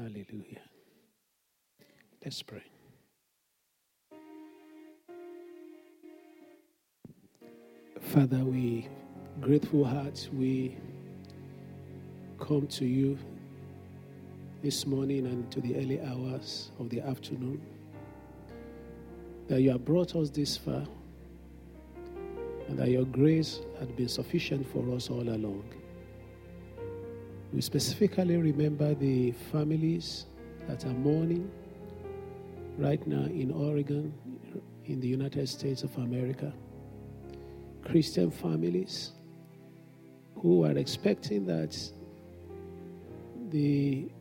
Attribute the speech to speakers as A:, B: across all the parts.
A: Hallelujah. Let's pray. Father, we, grateful hearts, we come to you this morning and to the early hours of the afternoon. That you have brought us this far and that your grace had been sufficient for us all along. We specifically remember the families that are mourning right now in Oregon, in the United States of America. Christian families who are expecting that they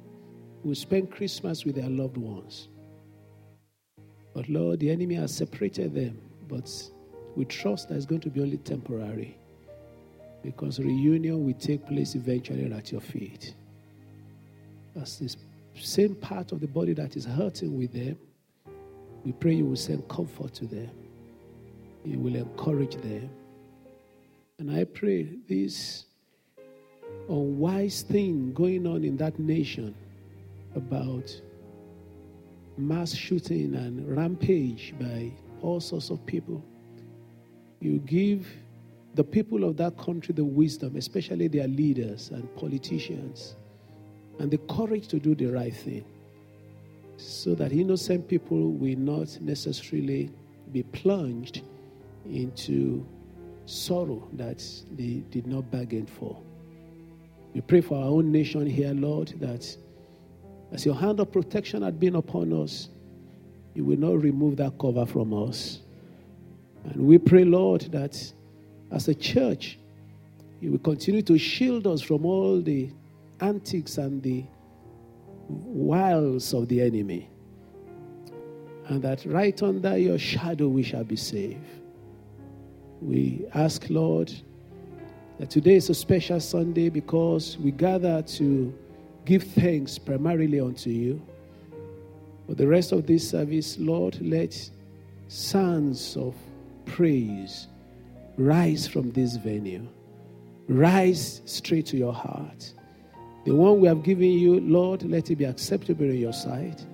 A: will spend Christmas with their loved ones. But Lord, the enemy has separated them, but we trust that it's going to be only temporary because reunion will take place eventually at your feet. As this same part of the body that is hurting with them, we pray you will send comfort to them. You will encourage them. And I pray this unwise thing going on in that nation about mass shooting and rampage by all sorts of people. You give the people of that country the wisdom, especially their leaders and politicians, and the courage to do the right thing so that innocent people will not necessarily be plunged into sorrow that they did not bargain for. We pray for our own nation here, Lord, that as your hand of protection had been upon us, you will not remove that cover from us. And we pray, Lord, that as a church, you will continue to shield us from all the antics and the wiles of the enemy. And that right under your shadow we shall be safe. We ask, Lord, that today is a special Sunday because we gather to give thanks primarily unto you. For the rest of this service, Lord, let sounds of praise rise from this venue. Rise straight to your heart. The one we have given you, Lord, let it be acceptable in your sight.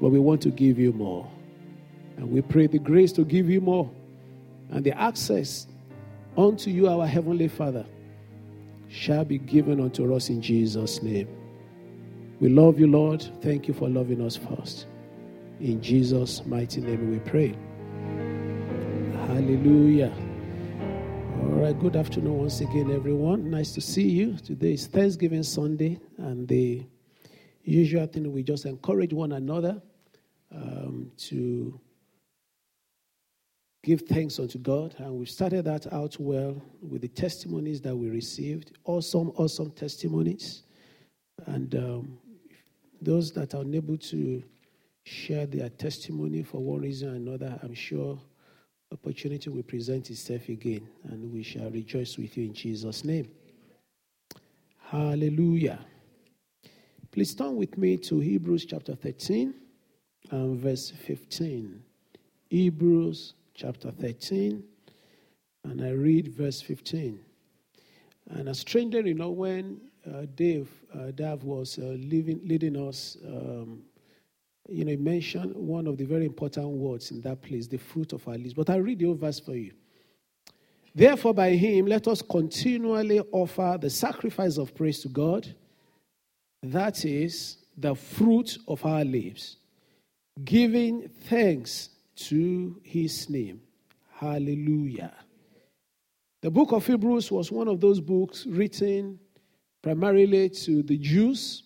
A: But we want to give you more. And we pray the grace to give you more and the access unto you, our Heavenly Father, shall be given unto us in Jesus' name. We love you, Lord. Thank you for loving us first. In Jesus' mighty name we pray. Hallelujah. All right, good afternoon once again, everyone. Nice to see you. Today is Thanksgiving Sunday, and the usual thing we just encourage one another um, to give thanks unto God. And we started that out well with the testimonies that we received. Awesome, awesome testimonies. And um, those that are unable to share their testimony for one reason or another, I'm sure opportunity will present itself again, and we shall rejoice with you in Jesus' name. Hallelujah. Please turn with me to Hebrews chapter 13 and verse 15. Hebrews chapter 13, and I read verse 15. And a stranger, you know, when uh, Dave, uh, Dave was uh, leaving, leading us um, you know, he mentioned one of the very important words in that place, the fruit of our lips. But I'll read the verse for you. Therefore, by him, let us continually offer the sacrifice of praise to God. That is the fruit of our lips, giving thanks to his name. Hallelujah. The book of Hebrews was one of those books written primarily to the Jews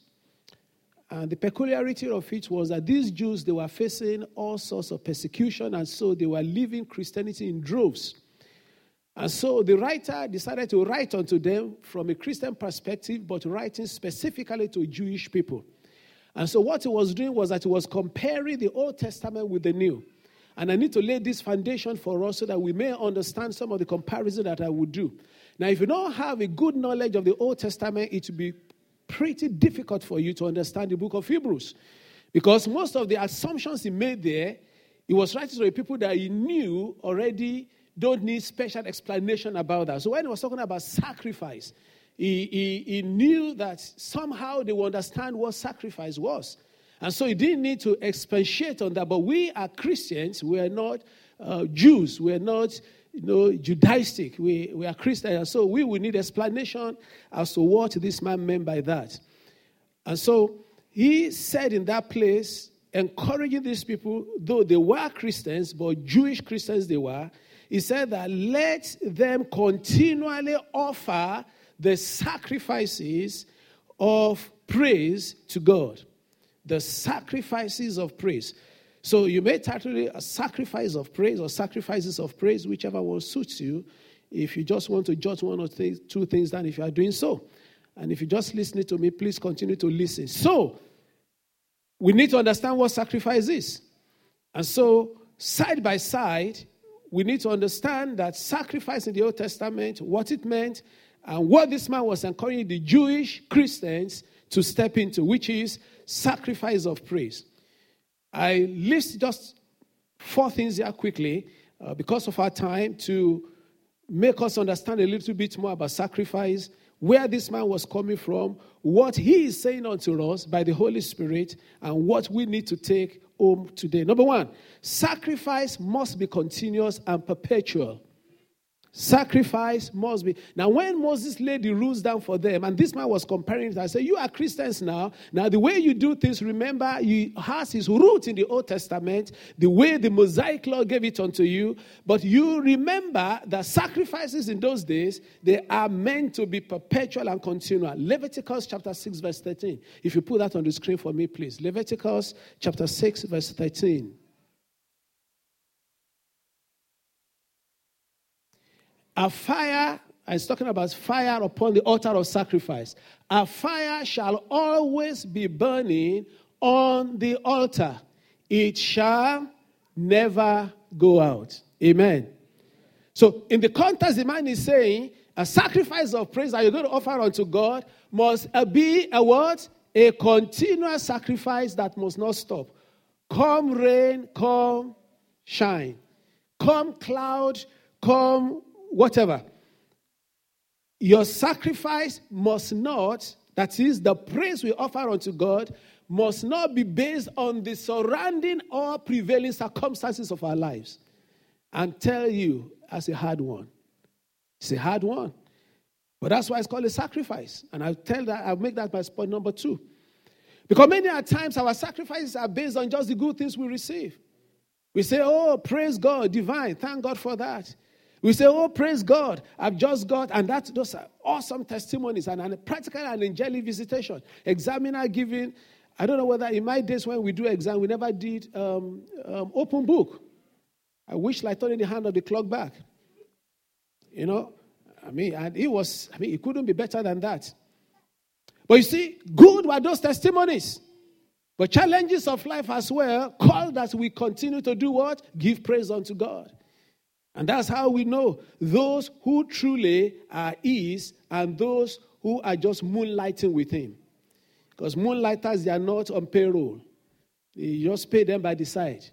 A: and the peculiarity of it was that these Jews, they were facing all sorts of persecution, and so they were leaving Christianity in droves. And so the writer decided to write unto them from a Christian perspective, but writing specifically to Jewish people. And so what he was doing was that he was comparing the Old Testament with the New. And I need to lay this foundation for us so that we may understand some of the comparison that I would do. Now, if you don't have a good knowledge of the Old Testament, it will be pretty difficult for you to understand the book of Hebrews. Because most of the assumptions he made there, he was writing to the people that he knew already don't need special explanation about that. So when he was talking about sacrifice, he, he, he knew that somehow they would understand what sacrifice was. And so he didn't need to expatiate on that. But we are Christians. We are not uh, Jews. We are not, you know, Judaistic. We, we are Christians. And so we will need explanation as to what this man meant by that. And so he said in that place, encouraging these people, though they were Christians, but Jewish Christians they were, he said that let them continually offer the sacrifices of praise to God. The sacrifices of praise. So you may title it a sacrifice of praise or sacrifices of praise, whichever one suits you. If you just want to jot one or two things down, if you are doing so. And if you just listening to me, please continue to listen. So, we need to understand what sacrifice is. And so, side by side, we need to understand that sacrifice in the Old Testament, what it meant, and what this man was encouraging the Jewish Christians to step into, which is sacrifice of praise. I list just four things here quickly uh, because of our time to make us understand a little bit more about sacrifice, where this man was coming from, what he is saying unto us by the Holy Spirit, and what we need to take home today. Number one, sacrifice must be continuous and perpetual. Sacrifice must be. Now, when Moses laid the rules down for them, and this man was comparing it, I said, You are Christians now. Now, the way you do things, remember, you has his root in the Old Testament, the way the Mosaic law gave it unto you. But you remember that sacrifices in those days, they are meant to be perpetual and continual. Leviticus chapter 6, verse 13. If you put that on the screen for me, please. Leviticus chapter 6, verse 13. A fire, I was talking about fire upon the altar of sacrifice. A fire shall always be burning on the altar, it shall never go out. Amen. So, in the context, the man is saying, a sacrifice of praise that you're going to offer unto God must uh, be a what? A continuous sacrifice that must not stop. Come rain, come shine. Come cloud, come whatever. Your sacrifice must not, that is, the praise we offer unto God, must not be based on the surrounding or prevailing circumstances of our lives. And tell you, as a hard one. It's a hard one. But that's why it's called a sacrifice. And I'll tell that, I'll make that my point number two. Because many a times our sacrifices are based on just the good things we receive. We say, Oh, praise God, divine, thank God for that. We say, Oh, praise God, I've just got, and that, those are awesome testimonies and, and practical and angelic visitation. Examiner giving, I don't know whether in my days when we do exam, we never did um, um, open book. I wish I turning the hand of the clock back. You know, I mean, and it was, I mean, it couldn't be better than that. But you see, good were those testimonies. But challenges of life as well call that we continue to do what? Give praise unto God. And that's how we know those who truly are His and those who are just moonlighting with Him. Because moonlighters, they are not on payroll, you just pay them by the side.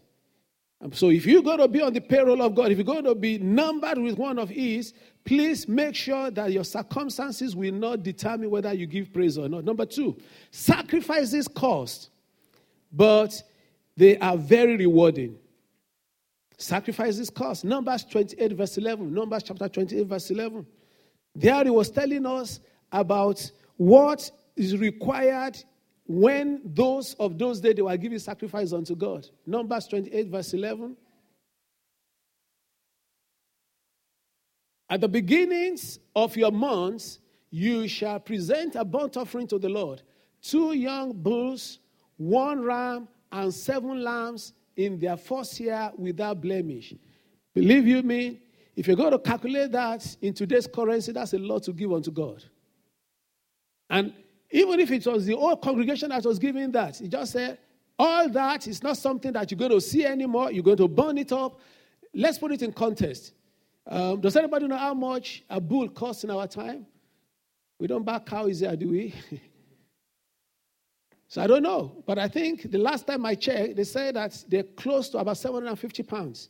A: And So if you're going to be on the payroll of God, if you're going to be numbered with one of His, please make sure that your circumstances will not determine whether you give praise or not. Number two, sacrifices cost, but they are very rewarding. Sacrifices cost. Numbers 28, verse 11. Numbers chapter 28, verse 11. There he was telling us about what is required when those of those days they were giving sacrifice unto God. Numbers 28, verse 11. At the beginnings of your months, you shall present a burnt offering to the Lord two young bulls, one ram, and seven lambs in their first year without blemish. Believe you me, if you're going to calculate that in today's currency, that's a lot to give unto God. And even if it was the old congregation that was giving that, he just said, all that is not something that you're going to see anymore. You're going to burn it up. Let's put it in context. Um, does anybody know how much a bull costs in our time? We don't buy cows here, do we? So I don't know. But I think the last time I checked, they said that they're close to about 750 pounds.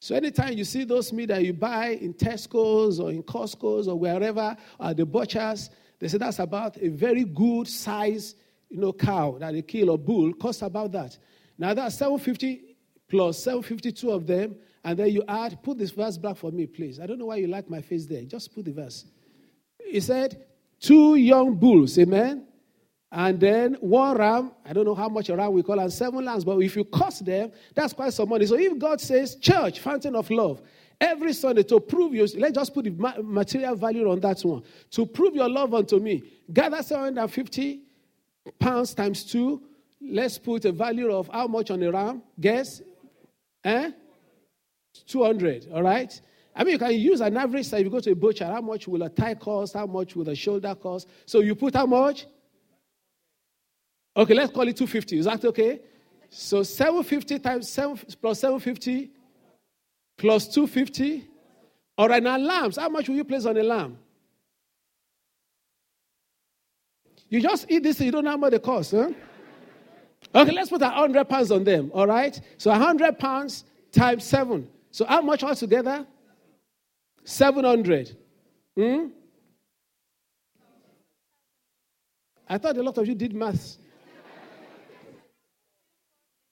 A: So anytime you see those meat that you buy in Tesco's or in Costco's or wherever, or the butchers, they say that's about a very good size, you know, cow that they kill or bull costs about that. Now that's 750 plus 752 of them, and then you add, put this verse back for me, please. I don't know why you like my face there. Just put the verse. He said, two young bulls, amen. And then one ram, I don't know how much a ram we call, and seven lambs, but if you cost them, that's quite some money. So if God says, church, fountain of love, every Sunday to prove you, let's just put the material value on that one. To prove your love unto me, gather 750 pounds times two. Let's put a value of how much on a ram? Guess? Eh? 200, all right? I mean, you can use an average size. If you go to a butcher, how much will a thigh cost? How much will a shoulder cost? So you put how much? Okay, let's call it 250. Is that okay? So 750 times 7 plus 750 plus 250. All right, now lambs. How much will you place on a lamb? You just eat this, you don't know how much they cost, huh? Okay, let's put a 100 pounds on them, all right? So 100 pounds times 7. So how much altogether? 700. Hmm? I thought a lot of you did maths.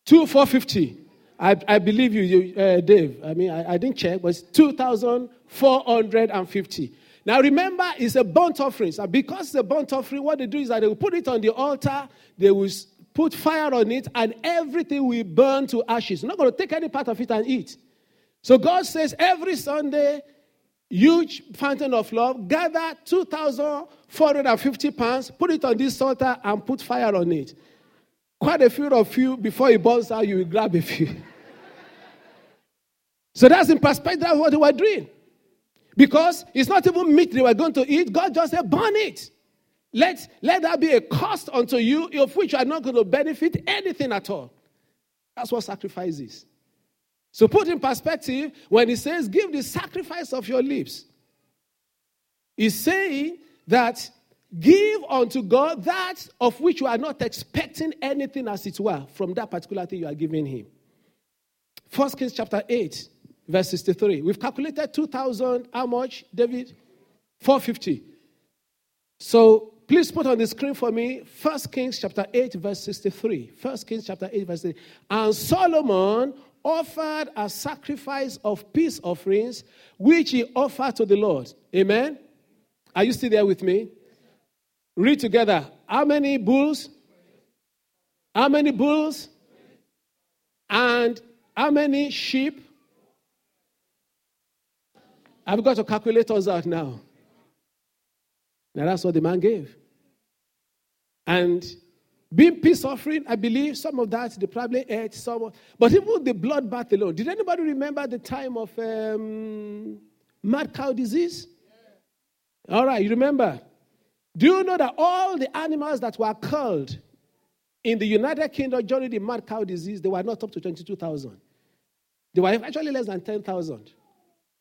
A: Two four fifty. I, I believe you, you uh, Dave. I mean, I, I didn't check, but it's two thousand four hundred and fifty. Now remember, it's a burnt offering. So because it's a burnt offering, what they do is that they will put it on the altar. They will put fire on it, and everything will burn to ashes. You're not going to take any part of it and eat. So God says every Sunday, huge fountain of love, gather 2,450 pounds, put it on this altar, and put fire on it. Quite a few of you, before it burns out, you will grab a few. so that's in perspective of what they were doing. Because it's not even meat they were going to eat. God just said, burn it. Let, let that be a cost unto you, of which you are not going to benefit anything at all. That's what sacrifice is. So put in perspective, when he says, give the sacrifice of your lips, he's saying that Give unto God that of which you are not expecting anything, as it were, from that particular thing you are giving Him. First Kings chapter 8, verse 63. We've calculated 2,000, how much, David? 450. So please put on the screen for me First Kings chapter 8, verse 63. First Kings chapter 8, verse 63. And Solomon offered a sacrifice of peace offerings, which he offered to the Lord. Amen. Are you still there with me? Read together. How many bulls? How many bulls? And how many sheep? I've got to calculate us out now. Now that's what the man gave. And being peace offering, I believe some of that they probably ate some, but even the bloodbath alone. Did anybody remember the time of um, mad cow disease? All right, you remember? Do you know that all the animals that were culled in the United Kingdom during the mad cow disease, they were not up to 22,000. They were actually less than 10,000.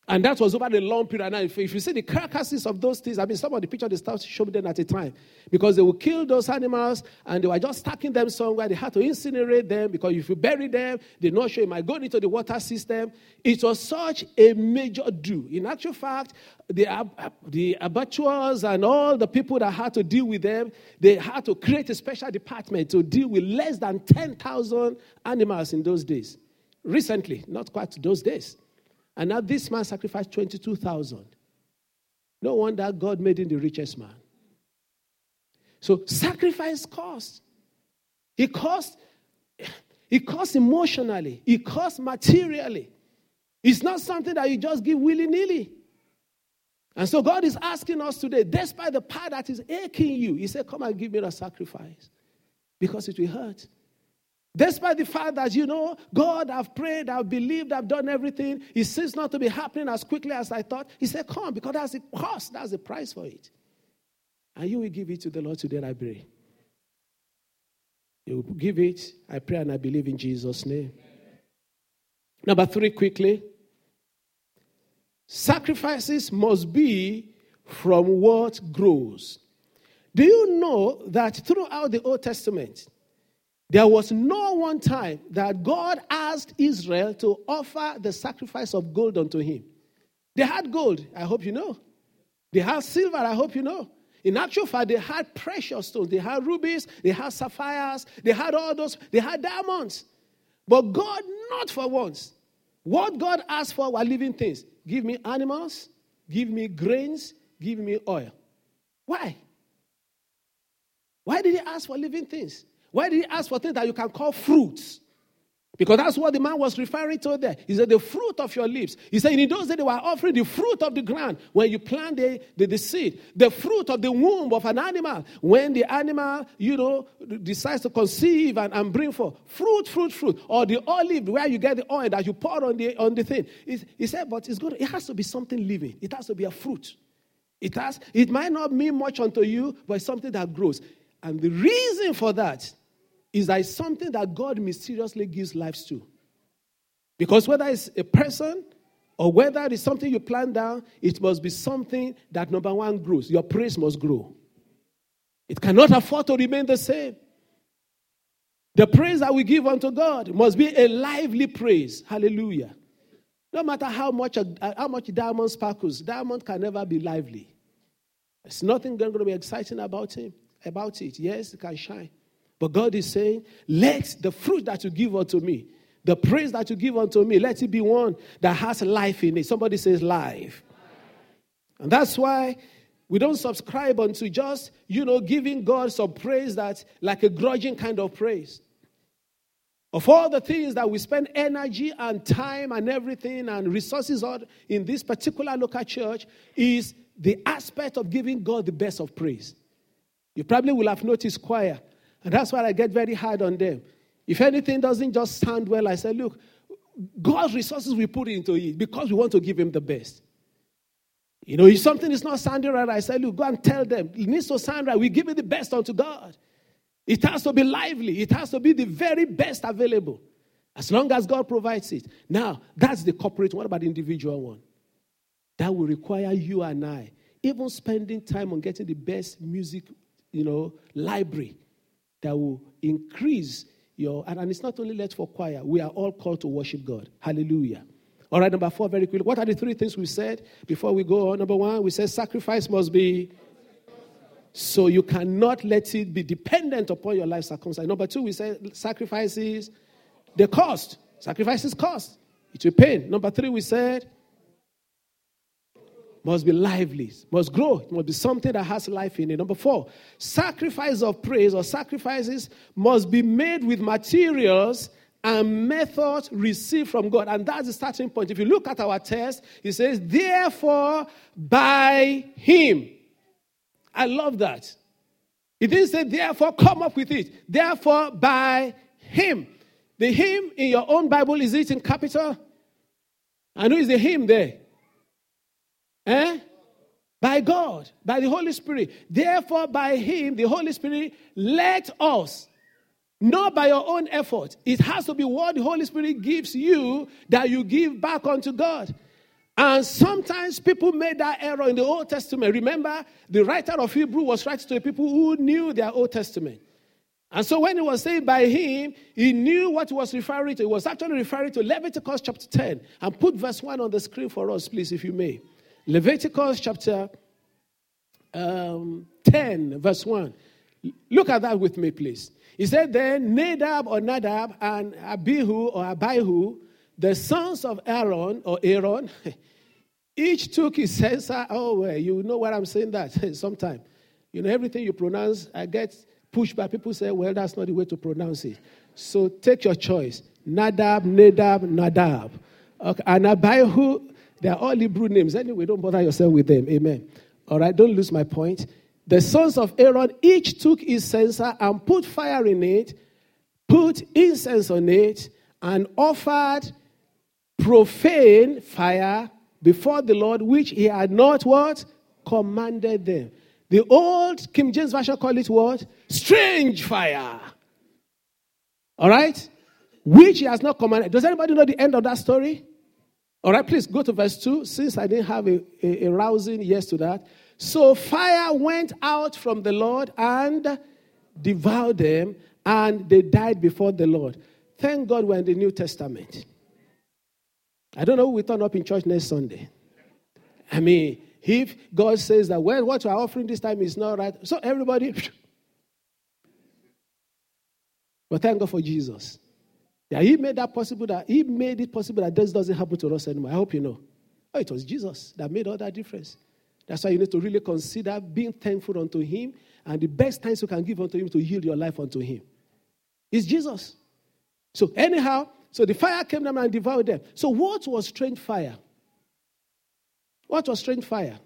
A: And that was over the long period. Now, if, if, you see the carcasses of those things, I mean, some of the pictures they start showing them at a time because they would kill those animals and they were just stacking them somewhere. They had to incinerate them because if you bury them, they're not sure it might go into the water system. It was such a major do. In actual fact, the, the abattoirs and all the people that had to deal with them, they had to create a special department to deal with less than 10,000 animals in those days. Recently, not quite those days. And now this man sacrificed 22,000. No wonder God made him the richest man. So sacrifice cost. It costs, it costs emotionally, it costs materially. It's not something that you just give willy-nilly. And so God is asking us today, despite the part that is aching you, He said, Come and give me the sacrifice. Because it will hurt. Despite the fact that, you know, God, I've prayed, I've believed, I've done everything, it seems not to be happening as quickly as I thought. He said, Come, because that's the cost, that's the price for it. And you will give it to the Lord today, I pray. You will give it, I pray and I believe in Jesus' name. Number three, quickly. Sacrifices must be from what grows. Do you know that throughout the Old Testament, There was no one time that God asked Israel to offer the sacrifice of gold unto him. They had gold, I hope you know. They had silver, I hope you know. In actual fact, they had precious stones. They had rubies, they had sapphires, they had all those, they had diamonds. But God, not for once. What God asked for were living things. Give me animals, give me grains, give me oil. Why? Why did he ask for living things? Why did he ask for things that you can call fruits? Because that's what the man was referring to there. He said, The fruit of your lips. He said, In those days, they were offering the fruit of the ground when you plant the, the, the, seed, the fruit of the womb of an animal when the animal, you know, decides to conceive and, and bring forth fruit, fruit, fruit. Or the olive where you get the oil that you pour on the, on the thing. He, he said, But it's good. It has to be something living, it has to be a fruit. It, has, it might not mean much unto you, but it's something that grows. And the reason for that is that it's something that God mysteriously gives lives to. Because whether it's a person or whether it's something you plant down, it must be something that number one grows. Your praise must grow. It cannot afford to remain the same. The praise that we give unto God must be a lively praise. Hallelujah. No matter how much, how much diamond sparkles, diamond can never be lively. There's nothing going to be exciting about him, about it. Yes, it can shine. But God is saying, let the fruit that you give unto me, the praise that you give unto me, let it be one that has life in it. Somebody says life. And that's why we don't subscribe unto just, you know, giving God some praise that's like a grudging kind of praise. Of all the things that we spend energy and time and everything and resources on in this particular local church is the aspect of giving God the best of praise. You probably will have noticed choir. And that's why I get very hard on them. If anything doesn't just sound well, I say, look, God's resources we put into it because we want to give Him the best. You know, if something is not sounding right, I say, look, go and tell them. It needs to sound right. We give it the best unto God. It has to be lively. It has to be the very best available. As long as God provides it. Now, that's the corporate. What about the individual one? That will require you and I, even spending time on getting the best music, you know, library that will increase your, and, and it's not only led for choir, we are all called to worship God. Hallelujah. All right, number four, very quickly. What are the three things we said before we go on? Number one, we said sacrifice must be. So you cannot let it be dependent upon your life circumstance. Number two, we said sacrifices the cost. Sacrifices cost. It will pain. Number three, we said must be lively, must grow. It must be something that has life in it. Number four, sacrifice of praise or sacrifices must be made with materials and methods received from God. And that's the starting point. If you look at our text, it says, therefore, by him. I love that. It didn't say, therefore, come up with it. Therefore, by him. The him in your own Bible, is it in capital? I know it's the him there. By God, by the Holy Spirit. Therefore, by Him, the Holy Spirit, let us, not by your own effort. It has to be what the Holy Spirit gives you that you give back unto God. And sometimes people made that error in the Old Testament. Remember, the writer of Hebrew was writing to people who knew their Old Testament. And so when he was saying by him, he knew what he was referring to. He was actually referring to Leviticus chapter 10. And put verse 1 on the screen for us, please, if you may. Leviticus chapter um, 10, verse 1. Look at that with me, please. He said, Then Nadab or Nadab and Abihu or Abihu, the sons of Aaron or Aaron, each took his censer. Oh, you know what I'm saying that sometime. You know, everything you pronounce, I get pushed by people say, well, that's not the way to pronounce it. So take your choice. Nadab, Nadab, Nadab. Okay. And Abihu, they are all Hebrew names. Anyway, don't bother yourself with them. Amen. All right, don't lose my point. The sons of Aaron each took his censer and put fire in it, put incense on it, and offered profane fire before the Lord, which he had not what? Commanded them. The old King James Version call it what? Strange fire. All right? Which he has not commanded. Does anybody know the end of that story? All right, please go to verse 2, since I didn't have a, a, a rousing yes to that. So fire went out from the Lord and devoured them, and they died before the Lord. Thank God we're in the New Testament. I don't know who will turn up in church next Sunday. I mean, if God says that, well, what we're offering this time is not right, so everybody. but thank God for Jesus. Yeah, He made that possible. That He made it possible that this doesn't happen to us anymore. I hope you know. Oh, it was Jesus that made all that difference. That's why you need to really consider being thankful unto Him, and the best times you can give unto Him to yield your life unto Him It's Jesus. So anyhow, so the fire came down and devoured them. So what was strange fire? What was strange fire?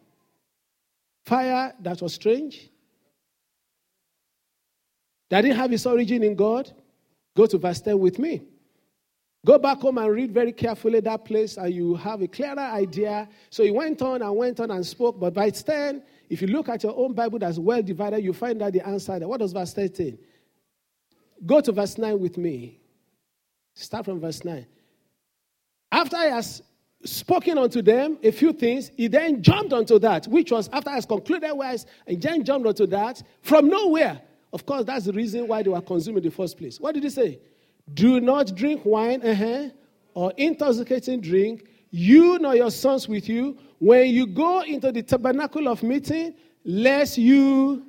A: Fire that was strange, that didn't have its origin in God. Go to verse 10 with me. Go back home and read very carefully that place, and you have a clearer idea. So he went on and went on and spoke. But by 10, if you look at your own Bible that's well divided, you find out the answer there. What does verse 13? Go to verse 9 with me. Start from verse 9. After he has spoken unto them a few things, he then jumped onto that, which was after he has concluded wise, and then jumped onto that from nowhere. Of course, that's the reason why they were consumed in the first place. What did he say? Do not drink wine uh-huh, or intoxicating drink, you nor your sons with you, when you go into the tabernacle of meeting, lest you,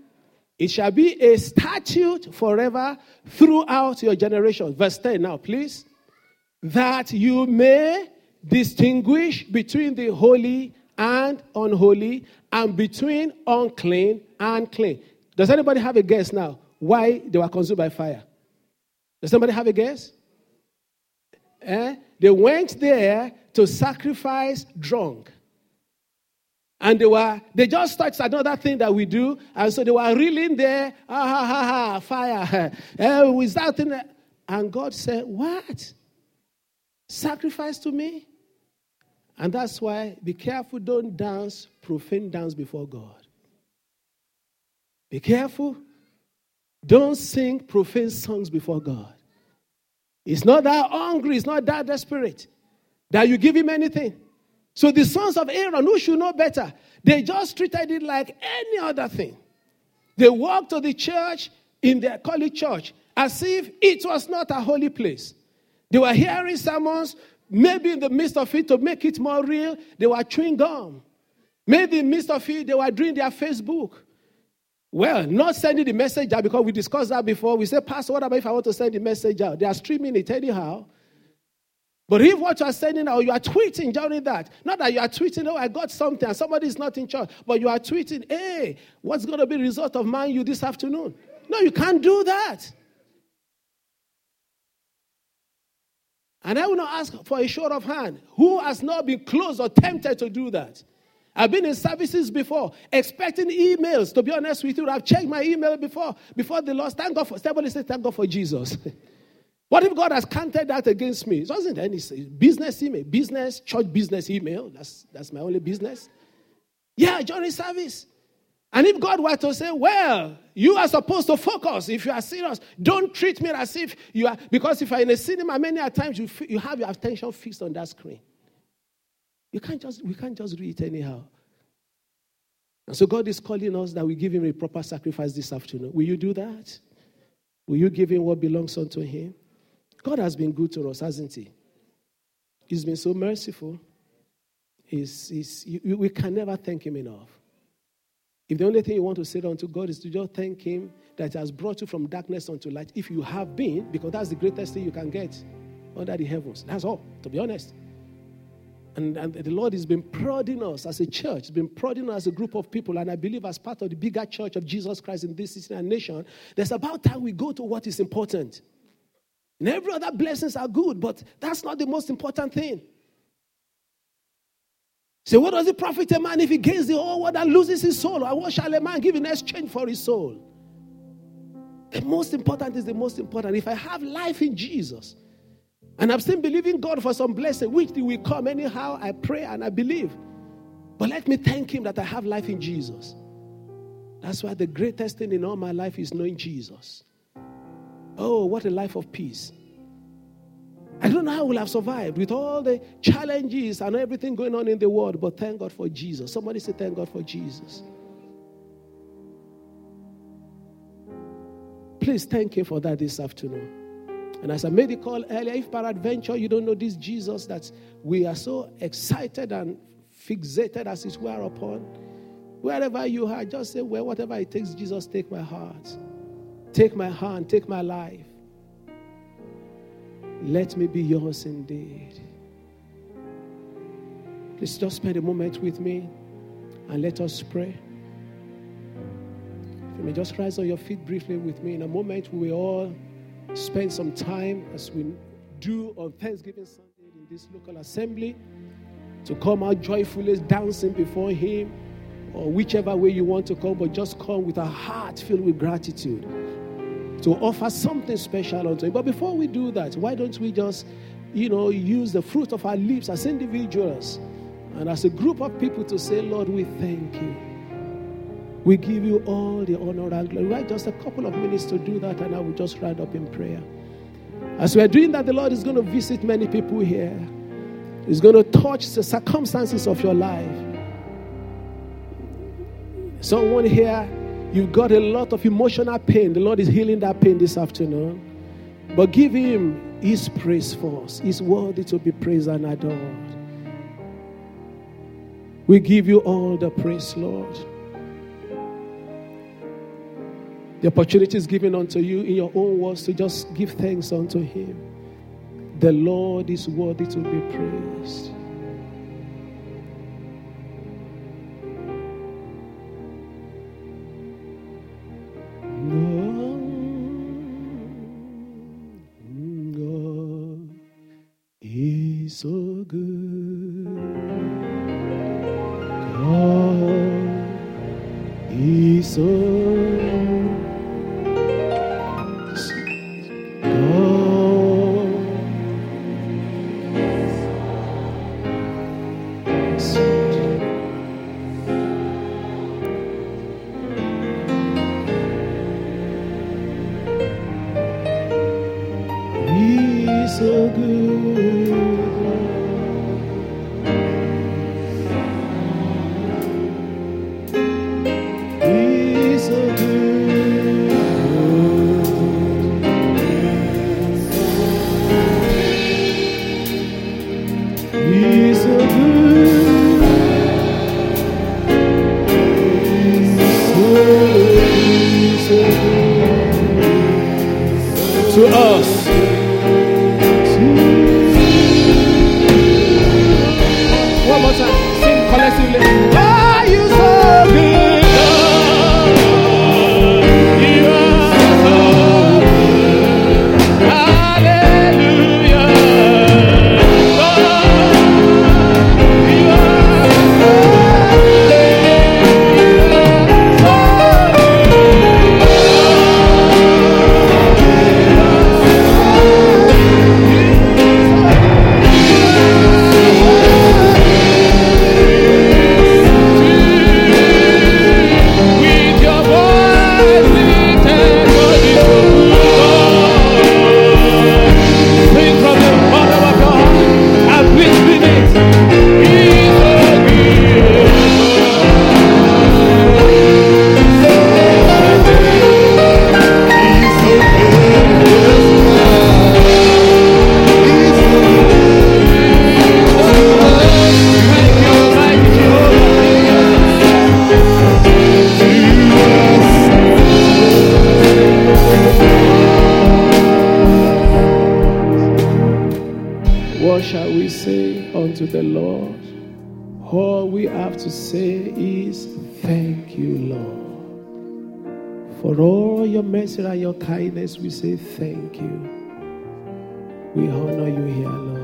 A: it shall be a statute forever throughout your generation. Verse 10 now, please. That you may distinguish between the holy and unholy, and between unclean and clean. Does anybody have a guess now why they were consumed by fire? Does somebody have a guess? Eh? They went there to sacrifice drunk. And they were, they just touched another thing that we do. And so they were reeling there, ah, ha, ha, ha, fire. eh, with that thing. And God said, What? Sacrifice to me? And that's why be careful, don't dance profane dance before God. Be careful. Don't sing profane songs before God. It's not that hungry, it's not that desperate that you give him anything. So the sons of Aaron, who should know better, they just treated it like any other thing. They walked to the church in their college church as if it was not a holy place. They were hearing sermons, maybe in the midst of it to make it more real, they were chewing gum. Maybe in the midst of it, they were doing their Facebook. Well, not sending the message out because we discussed that before. We said, Pastor, what about if I want to send the message out? They are streaming it anyhow. But if what you are sending out, you are tweeting during that, not that you are tweeting, oh, I got something and somebody is not in church, but you are tweeting, hey, what's going to be the result of Man U this afternoon? No, you can't do that. And I will not ask for a show of hand. Who has not been close or tempted to do that? I've been in services before, expecting emails. To be honest with you, I've checked my email before, before the loss. Thank God for somebody say, thank God for Jesus. what if God has counted that against me? It wasn't any business email, business, church business email. That's that's my only business. Yeah, joining service. And if God were to say, well, you are supposed to focus if you are serious, don't treat me as if you are, because if you're in a cinema, many a times you, you have your attention fixed on that screen. You can't just, we can't just read it anyhow. And so God is calling us that we give him a proper sacrifice this afternoon. Will you do that? Will you give him what belongs unto him? God has been good to us, hasn't he? He's been so merciful. He's, he's, we can never thank him enough. If the only thing you want to say unto God is to just thank him that has brought you from darkness unto light, if you have been, because that's the greatest thing you can get under the heavens. That's all, to be honest. And, and, the Lord has been prodding us as a church, has been prodding us as a group of people, and I believe as part of the bigger church of Jesus Christ in this city and nation, there's about time we go to what is important. And every other blessings are good, but that's not the most important thing. So, what does it profit a man if he gains the whole world and loses his soul? Or what shall a man give in exchange for his soul? The most important is the most important. If I have life in Jesus, and I'm still believing God for some blessing, which will come anyhow. I pray and I believe. But let me thank Him that I have life in Jesus. That's why the greatest thing in all my life is knowing Jesus. Oh, what a life of peace. I don't know how I will have survived with all the challenges and everything going on in the world, but thank God for Jesus. Somebody say, Thank God for Jesus. Please Please thank Him for that this afternoon. And as I made the call earlier, if peradventure you don't know this Jesus that we are so excited and fixated as it were upon, wherever you are, just say, Well, whatever it takes, Jesus, take my heart, take my hand, take my life. Let me be yours indeed. Please just spend a moment with me and let us pray. If you may just rise on your feet briefly with me. In a moment, we will all spend some time as we do on Thanksgiving Sunday in this local assembly to come out joyfully dancing before Him or whichever way you want to come, but just come with a heart filled with gratitude to offer something special unto Him. But before we do that, why don't we just, you know, use the fruit of our lips as individuals and as a group of people to say, Lord, we thank you. We give you all the honor and glory. Right, just a couple of minutes to do that, and I will just round up in prayer. As we are doing that, the Lord is going to visit many people here. He's going to touch the circumstances of your life. Someone here, you've got a lot of emotional pain. The Lord is healing that pain this afternoon. But give Him His praise us. He's worthy to be praised and adored. We give you all the praise, Lord. The opportunity is given unto you in your own words to just give thanks unto Him. The Lord is worthy to be praised. To say is, Thank you, Lord. For all your mercy and your kindness, we say thank you. We honor you here, Lord.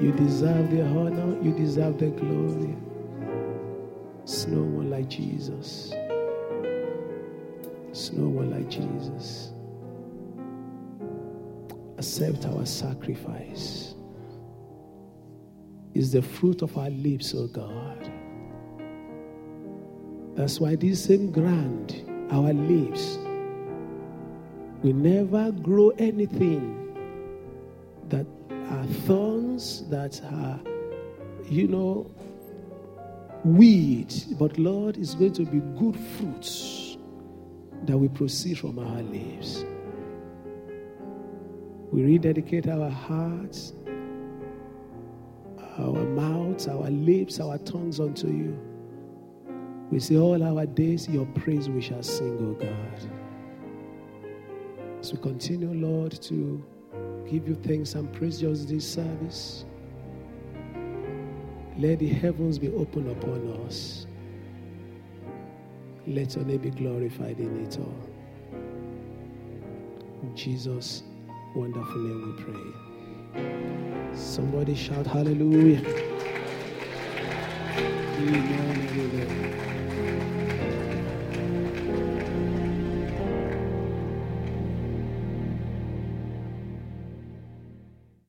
A: You deserve the honor, you deserve the glory. There's no one like Jesus. There's no one like Jesus. Accept our sacrifice. Is the fruit of our lips, O God. That's why this same ground, our lips, we never grow anything that are thorns, that are, you know, weeds. But Lord, is going to be good fruits that will proceed from our lips. We rededicate our hearts, our mouths, our lips, our tongues unto you. We say, All our days, your praise we shall sing, O God. As we continue, Lord, to give you thanks and praise just this service, let the heavens be open upon us. Let your name be glorified in it all. In Jesus' wonderful name we pray. Somebody shout hallelujah. Amen. Amen.